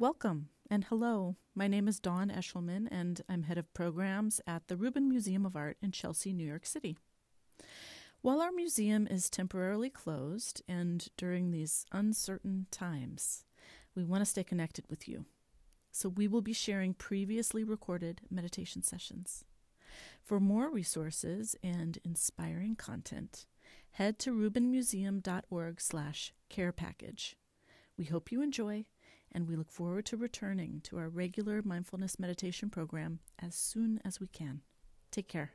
Welcome and hello. My name is Dawn Eshelman, and I'm head of programs at the Rubin Museum of Art in Chelsea, New York City. While our museum is temporarily closed and during these uncertain times, we want to stay connected with you. So we will be sharing previously recorded meditation sessions. For more resources and inspiring content, head to rubinmuseum.org slash care package. We hope you enjoy and we look forward to returning to our regular mindfulness meditation program as soon as we can. Take care.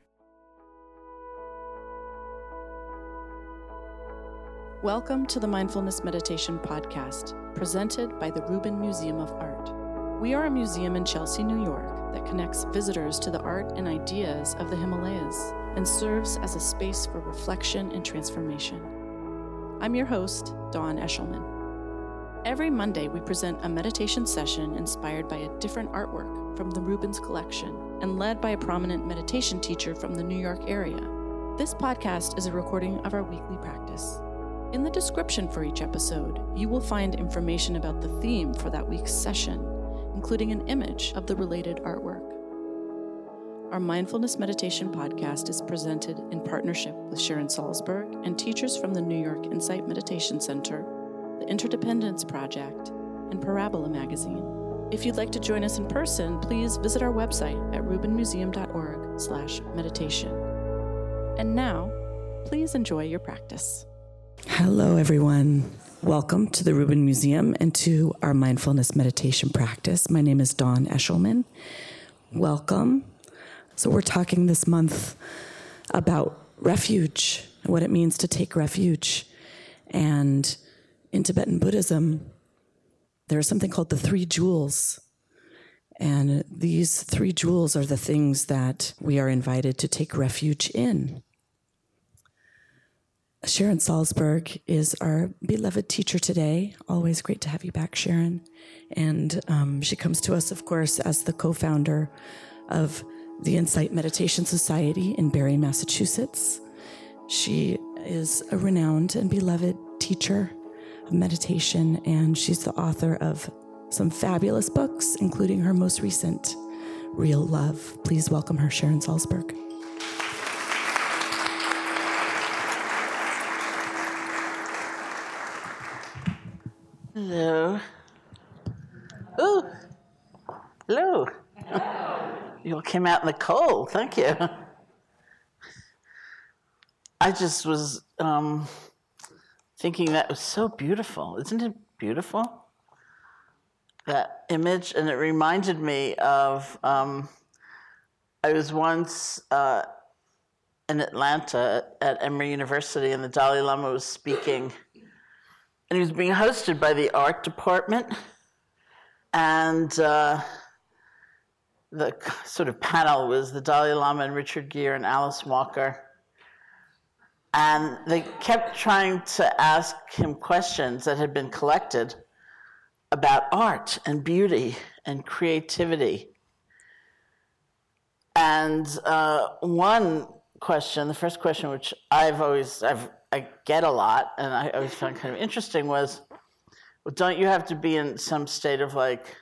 Welcome to the Mindfulness Meditation Podcast, presented by the Rubin Museum of Art. We are a museum in Chelsea, New York, that connects visitors to the art and ideas of the Himalayas and serves as a space for reflection and transformation. I'm your host, Dawn Eshelman. Every Monday, we present a meditation session inspired by a different artwork from the Rubin's collection and led by a prominent meditation teacher from the New York area. This podcast is a recording of our weekly practice. In the description for each episode, you will find information about the theme for that week's session, including an image of the related artwork. Our Mindfulness Meditation podcast is presented in partnership with Sharon Salzberg and teachers from the New York Insight Meditation Center Interdependence Project, and Parabola Magazine. If you'd like to join us in person, please visit our website at rubinmuseum.org slash meditation. And now, please enjoy your practice. Hello, everyone. Welcome to the Rubin Museum and to our mindfulness meditation practice. My name is Dawn Eshelman. Welcome. So, we're talking this month about refuge what it means to take refuge. And in Tibetan Buddhism, there is something called the three jewels. And these three jewels are the things that we are invited to take refuge in. Sharon Salzberg is our beloved teacher today. Always great to have you back, Sharon. And um, she comes to us, of course, as the co founder of the Insight Meditation Society in Barre, Massachusetts. She is a renowned and beloved teacher of meditation, and she's the author of some fabulous books, including her most recent, Real Love. Please welcome her, Sharon Salzberg. Hello. Oh, hello. You all came out in the cold. Thank you. I just was um, thinking that was so beautiful. Isn't it beautiful? That image, and it reminded me of um, I was once uh, in Atlanta at Emory University, and the Dalai Lama was speaking, and he was being hosted by the art department, and uh, the sort of panel was the Dalai Lama and Richard Gere and Alice Walker and they kept trying to ask him questions that had been collected about art and beauty and creativity. And uh, one question, the first question, which I've always I've, I get a lot, and I always found kind of interesting, was, well, don't you have to be in some state of like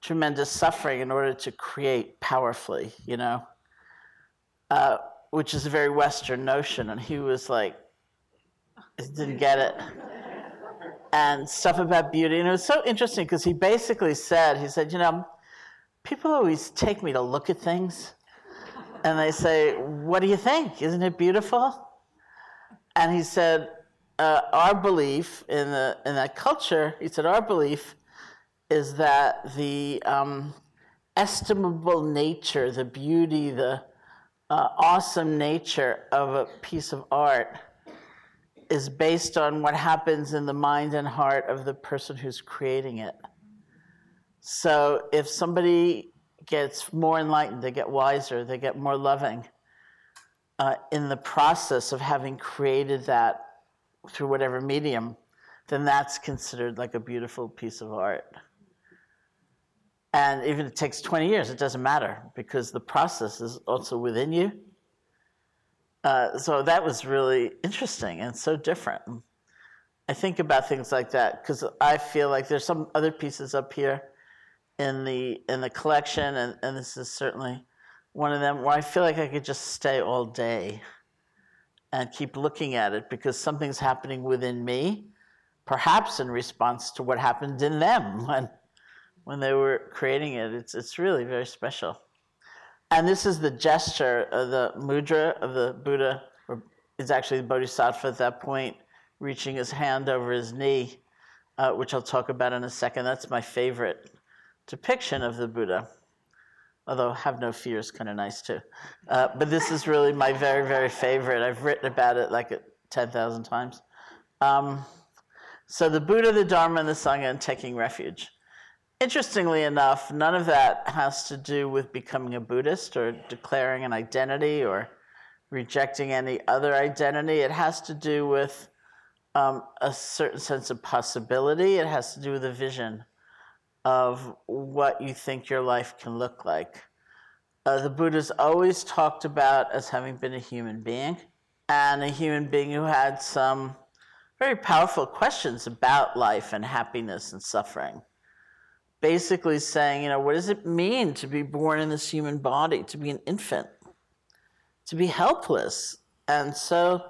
tremendous suffering in order to create powerfully? You know, uh, which is a very Western notion. And he was like, didn't get it. And stuff about beauty. And it was so interesting because he basically said, he said, you know, people always take me to look at things. And they say, what do you think? Isn't it beautiful? And he said, uh, our belief in, the, in that culture, he said, our belief is that the um, estimable nature, the beauty, the, uh, awesome nature of a piece of art is based on what happens in the mind and heart of the person who's creating it. So if somebody gets more enlightened, they get wiser, they get more loving uh, in the process of having created that through whatever medium, then that's considered like a beautiful piece of art. And even if it takes 20 years, it doesn't matter because the process is also within you. Uh, so that was really interesting and so different. I think about things like that because I feel like there's some other pieces up here in the in the collection, and, and this is certainly one of them where I feel like I could just stay all day and keep looking at it because something's happening within me, perhaps in response to what happened in them when when they were creating it. It's it's really very special. And this is the gesture of the mudra of the Buddha, or it's actually the Bodhisattva at that point, reaching his hand over his knee, uh, which I'll talk about in a second. That's my favorite depiction of the Buddha. Although have no fear is kind of nice too. Uh, but this is really my very, very favorite. I've written about it like 10,000 times. Um, so the Buddha, the Dharma, and the Sangha, and taking refuge. Interestingly enough, none of that has to do with becoming a Buddhist or declaring an identity or rejecting any other identity. It has to do with um, a certain sense of possibility. It has to do with a vision of what you think your life can look like. Uh, the Buddha's always talked about as having been a human being and a human being who had some very powerful questions about life and happiness and suffering. Basically, saying, you know, what does it mean to be born in this human body, to be an infant, to be helpless, and so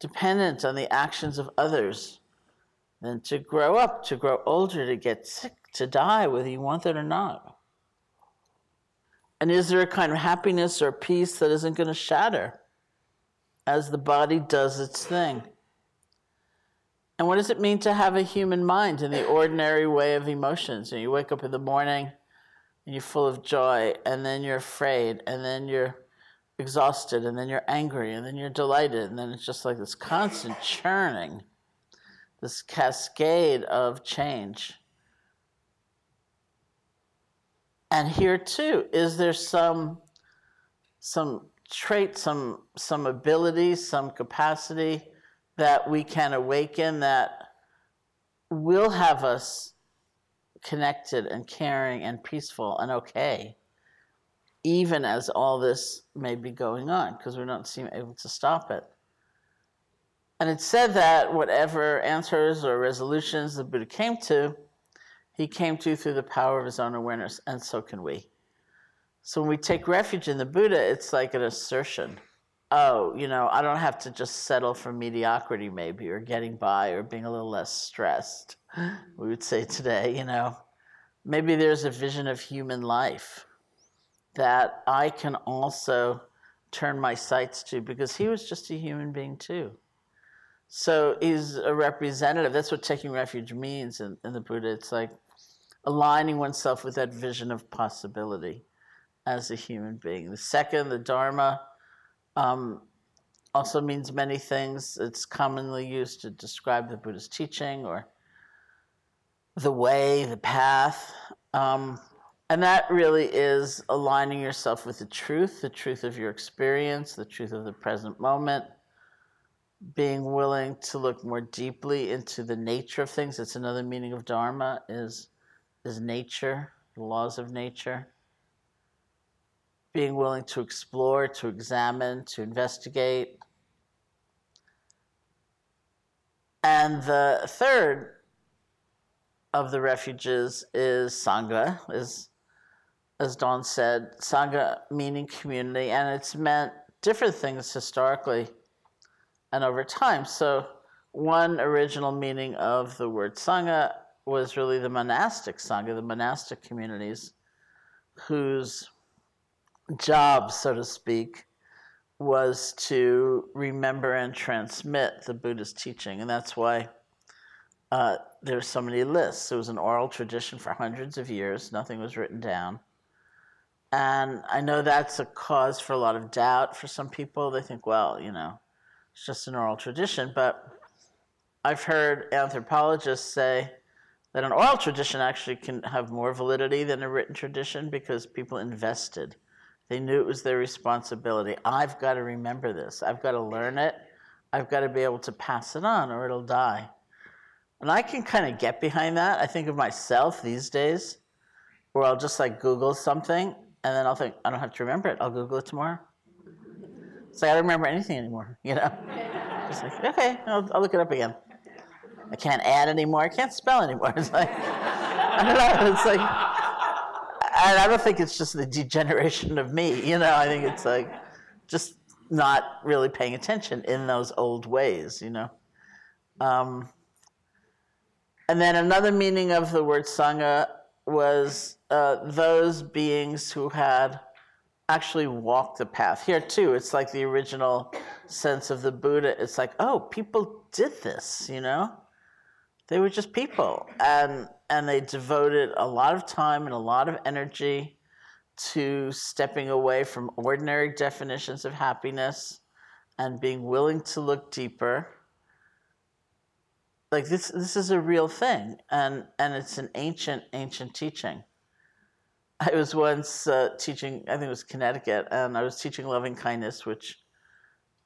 dependent on the actions of others, and to grow up, to grow older, to get sick, to die, whether you want it or not? And is there a kind of happiness or peace that isn't going to shatter as the body does its thing? And what does it mean to have a human mind in the ordinary way of emotions? And you wake up in the morning and you're full of joy, and then you're afraid, and then you're exhausted, and then you're angry, and then you're delighted, and then it's just like this constant churning, this cascade of change. And here too, is there some some trait, some some ability, some capacity that we can awaken that will have us connected and caring and peaceful and okay, even as all this may be going on, because we don't seem able to stop it. And it said that whatever answers or resolutions the Buddha came to, he came to through the power of his own awareness, and so can we. So when we take refuge in the Buddha, it's like an assertion. Oh, you know, I don't have to just settle for mediocrity, maybe, or getting by, or being a little less stressed. We would say today, you know, maybe there's a vision of human life that I can also turn my sights to because he was just a human being too. So he's a representative. That's what taking refuge means in, in the Buddha. It's like aligning oneself with that vision of possibility as a human being. The second, the Dharma, um, also means many things. It's commonly used to describe the Buddha's teaching or the way, the path. Um, and that really is aligning yourself with the truth, the truth of your experience, the truth of the present moment, being willing to look more deeply into the nature of things. It's another meaning of Dharma is is nature, the laws of nature. Being willing to explore, to examine, to investigate. And the third of the refuges is Sangha, is, as Dawn said, Sangha meaning community, and it's meant different things historically and over time. So, one original meaning of the word Sangha was really the monastic sangha, the monastic communities, whose job, so to speak, was to remember and transmit the Buddha's teaching. And that's why uh, there's so many lists. It was an oral tradition for hundreds of years, nothing was written down. And I know that's a cause for a lot of doubt for some people. They think, well, you know, it's just an oral tradition. But I've heard anthropologists say that an oral tradition actually can have more validity than a written tradition because people invested. They knew it was their responsibility. I've got to remember this. I've got to learn it. I've got to be able to pass it on or it'll die. And I can kind of get behind that. I think of myself these days where I'll just like Google something and then I'll think, I don't have to remember it. I'll Google it tomorrow. So I don't remember anything anymore, you know? Just like, okay, I'll, I'll look it up again. I can't add anymore. I can't spell anymore. It's like, I don't know. It's like, I don't think it's just the degeneration of me. You know, I think it's like just not really paying attention in those old ways. You know. Um, and then another meaning of the word sangha was uh, those beings who had actually walked the path. Here too, it's like the original sense of the Buddha. It's like, oh, people did this, you know? They were just people. And and they devoted a lot of time and a lot of energy to stepping away from ordinary definitions of happiness and being willing to look deeper. Like this this is a real thing and and it's an ancient ancient teaching. I was once uh, teaching, I think it was Connecticut, and I was teaching loving kindness, which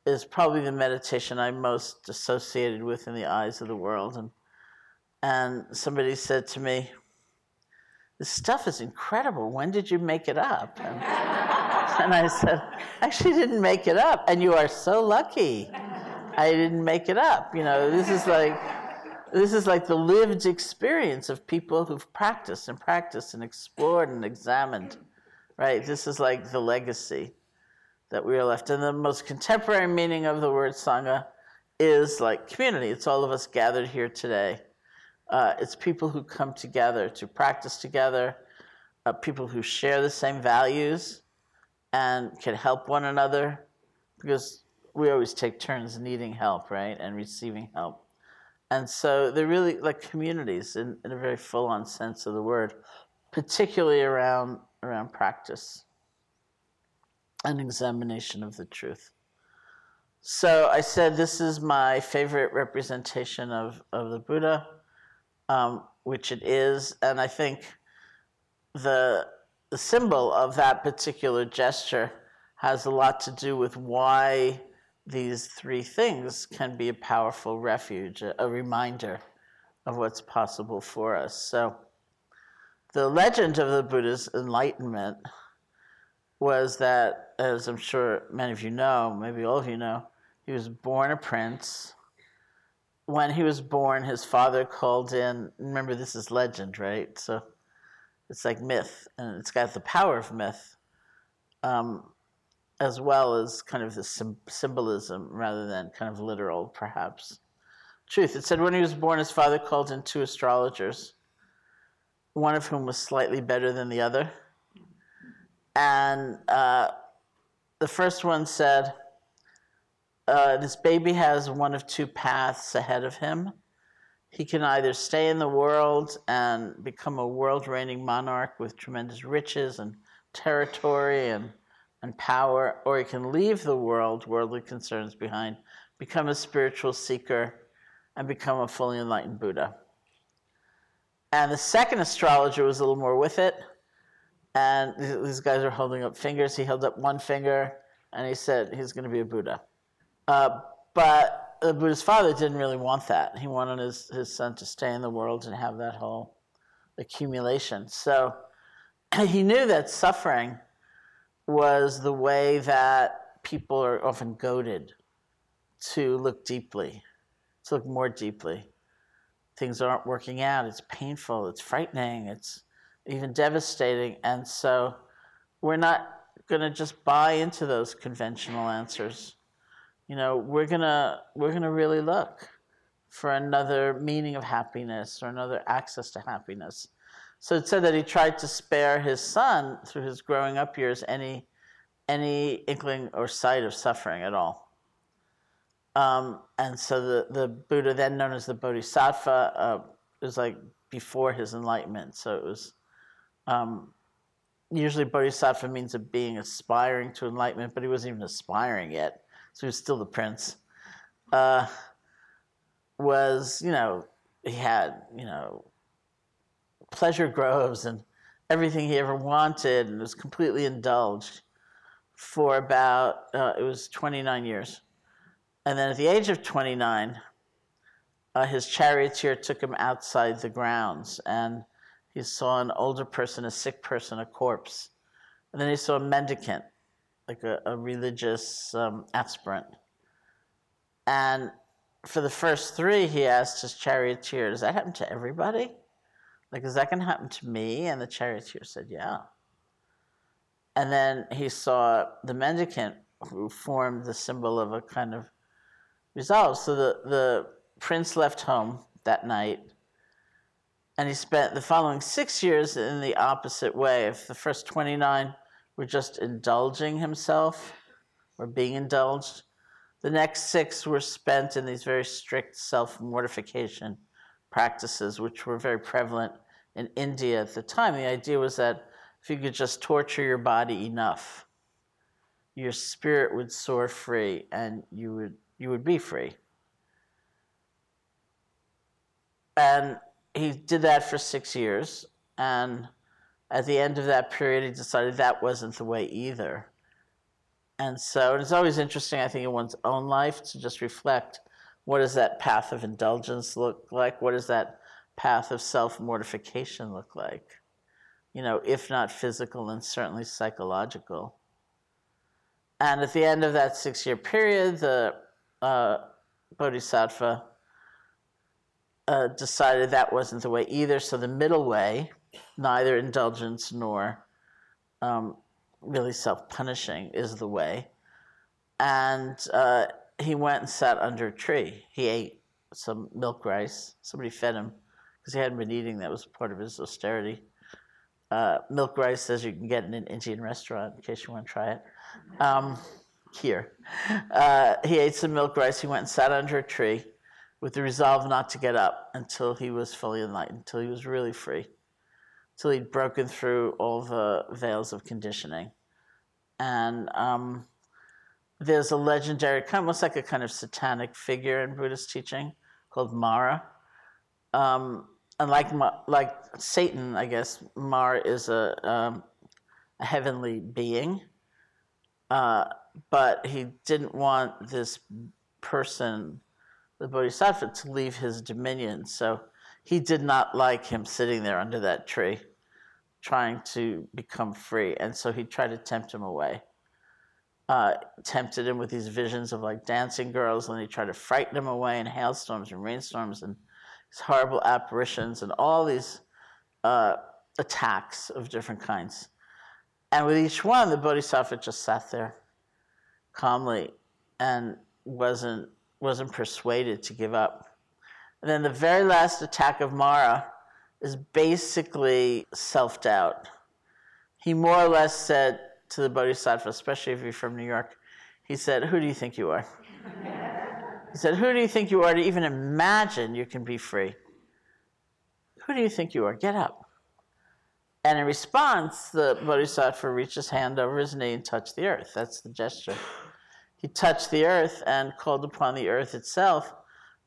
is probably the meditation I'm most associated with in the eyes of the world. And, and somebody said to me, This stuff is incredible. When did you make it up? And, and I said, I actually didn't make it up. And you are so lucky I didn't make it up. You know, this is like this is like the lived experience of people who've practiced and practiced and explored and examined, right? This is like the legacy that we are left. And the most contemporary meaning of the word Sangha is like community. It's all of us gathered here today. Uh, it's people who come together to practice together, uh, people who share the same values and can help one another because we always take turns needing help, right? And receiving help. And so they're really like communities in, in a very full on sense of the word, particularly around, around practice and examination of the truth. So I said this is my favorite representation of, of the Buddha, um, which it is. And I think the, the symbol of that particular gesture has a lot to do with why these three things can be a powerful refuge, a, a reminder of what's possible for us. So, the legend of the Buddha's enlightenment was that, as I'm sure many of you know, maybe all of you know, he was born a prince. When he was born, his father called in. Remember, this is legend, right? So it's like myth, and it's got the power of myth. Um, as well as kind of the symbolism rather than kind of literal, perhaps. Truth. It said when he was born, his father called in two astrologers, one of whom was slightly better than the other. And uh, the first one said, uh, This baby has one of two paths ahead of him. He can either stay in the world and become a world reigning monarch with tremendous riches and territory and and power, or he can leave the world, worldly concerns behind, become a spiritual seeker, and become a fully enlightened Buddha. And the second astrologer was a little more with it. And these guys are holding up fingers. He held up one finger and he said he's going to be a Buddha. Uh, but the Buddha's father didn't really want that. He wanted his, his son to stay in the world and have that whole accumulation. So he knew that suffering was the way that people are often goaded to look deeply, to look more deeply. Things aren't working out, it's painful, it's frightening, it's even devastating. And so we're not going to just buy into those conventional answers. You know, we're to we're to really look for another meaning of happiness or another access to happiness. So it said that he tried to spare his son through his growing up years any any inkling or sight of suffering at all. Um, and so the, the Buddha, then known as the Bodhisattva, uh, was like before his enlightenment. So it was um, usually Bodhisattva means a being aspiring to enlightenment, but he wasn't even aspiring yet. So he was still the prince. Uh, was, you know, he had, you know, pleasure groves and everything he ever wanted and was completely indulged for about, uh, it was 29 years. And then at the age of 29, uh, his charioteer took him outside the grounds and he saw an older person, a sick person, a corpse. And then he saw a mendicant, like a, a religious um, aspirant. And for the first three, he asked his charioteer, Does that happen to everybody? Like, is that going to happen to me? And the charioteer said, Yeah. And then he saw the mendicant who formed the symbol of a kind of resolve. So the, the prince left home that night and he spent the following six years in the opposite way. If the first 29 were just indulging himself or being indulged, the next six were spent in these very strict self mortification practices, which were very prevalent in India at the time. The idea was that if you could just torture your body enough, your spirit would soar free and you would, you would be free. And he did that for six years. And at the end of that period, he decided that wasn't the way either. And so it's always interesting, I think, in one's own life to just reflect what does that path of indulgence look like? What does that path of self mortification look like? You know, if not physical, then certainly psychological. And at the end of that six year period, the uh, Bodhisattva uh, decided that wasn't the way either. So the middle way, neither indulgence nor um, really self punishing, is the way. And uh, he went and sat under a tree. He ate some milk rice. Somebody fed him because he hadn't been eating. That was part of his austerity. Uh, milk rice, as you can get in an Indian restaurant, in case you want to try it. Um, here. Uh, he ate some milk rice. He went and sat under a tree with the resolve not to get up until he was fully enlightened, until he was really free, until he'd broken through all the veils of conditioning. And um, there's a legendary, kind of almost like a kind of satanic figure in Buddhist teaching called Mara. Um, and like, like Satan, I guess, Mara is a, um, a heavenly being. Uh, but he didn't want this person the Bodhisattva to leave his dominion. So he did not like him sitting there under that tree, trying to become free. And so he tried to tempt him away. Uh, tempted him with these visions of like dancing girls, and he tried to frighten him away in hailstorms and rainstorms and these horrible apparitions and all these uh, attacks of different kinds. And with each one, the Bodhisattva just sat there calmly and wasn't wasn't persuaded to give up. And then the very last attack of Mara is basically self doubt. He more or less said to the Bodhisattva, especially if you're from New York, he said, Who do you think you are? he said, Who do you think you are to even imagine you can be free? Who do you think you are? Get up. And in response, the Bodhisattva reached his hand over his knee and touched the earth. That's the gesture. He touched the earth and called upon the earth itself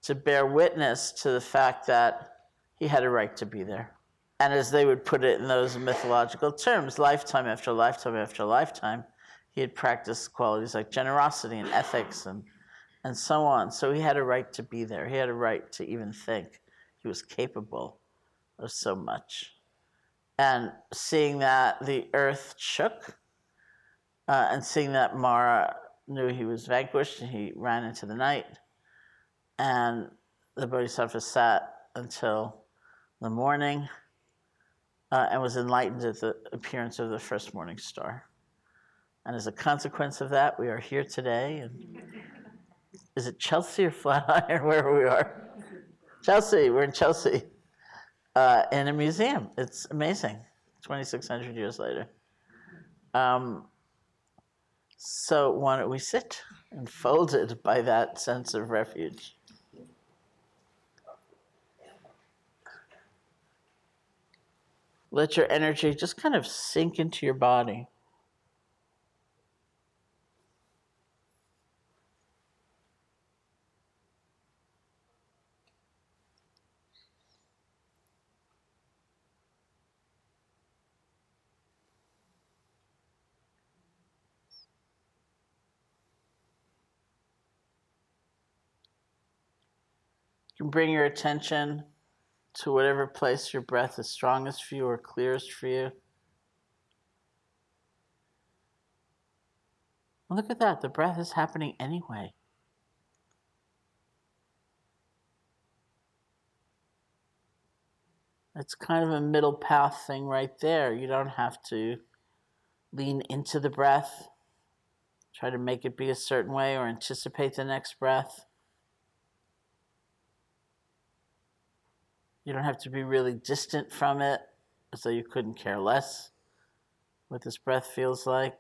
to bear witness to the fact that he had a right to be there. And as they would put it in those mythological terms, lifetime after lifetime after lifetime, he had practiced qualities like generosity and ethics and, and so on. So he had a right to be there. He had a right to even think. He was capable of so much. And seeing that the earth shook, uh, and seeing that Mara knew he was vanquished and he ran into the night. And the Bodhisattva sat until the morning uh, and was enlightened at the appearance of the first morning star. And as a consequence of that, we are here today. And is it Chelsea or Flatiron, where we are? Chelsea, we're in Chelsea, uh, in a museum. It's amazing, 2,600 years later. Um, so why don't we sit enfolded by that sense of refuge? Let your energy just kind of sink into your body. You can bring your attention to whatever place your breath is strongest for you or clearest for you. Look at that, the breath is happening anyway. It's kind of a middle path thing right there. You don't have to lean into the breath, try to make it be a certain way or anticipate the next breath. You don't have to be really distant from it as though you couldn't care less what this breath feels like.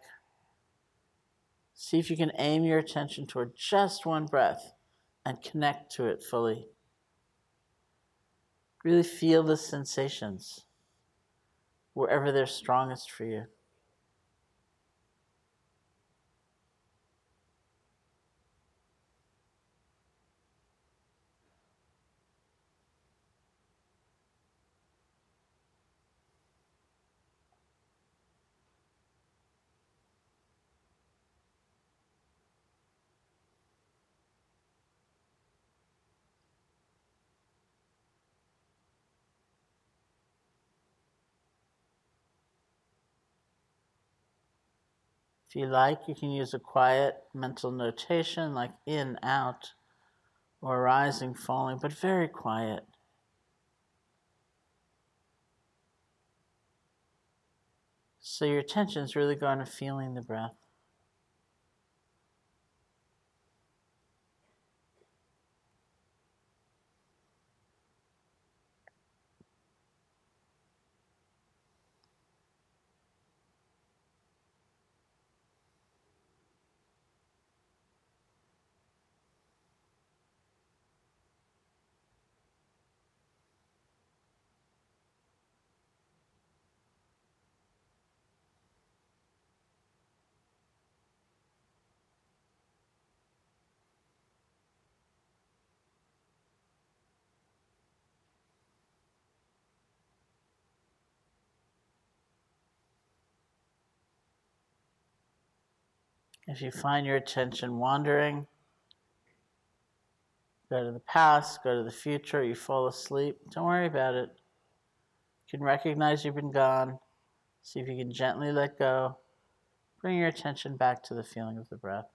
See if you can aim your attention toward just one breath and connect to it fully. Really feel the sensations wherever they're strongest for you. If you like, you can use a quiet mental notation like in, out, or rising, falling, but very quiet. So your attention is really going to feeling the breath. If you find your attention wandering, go to the past, go to the future, you fall asleep, don't worry about it. You can recognize you've been gone. See if you can gently let go. Bring your attention back to the feeling of the breath.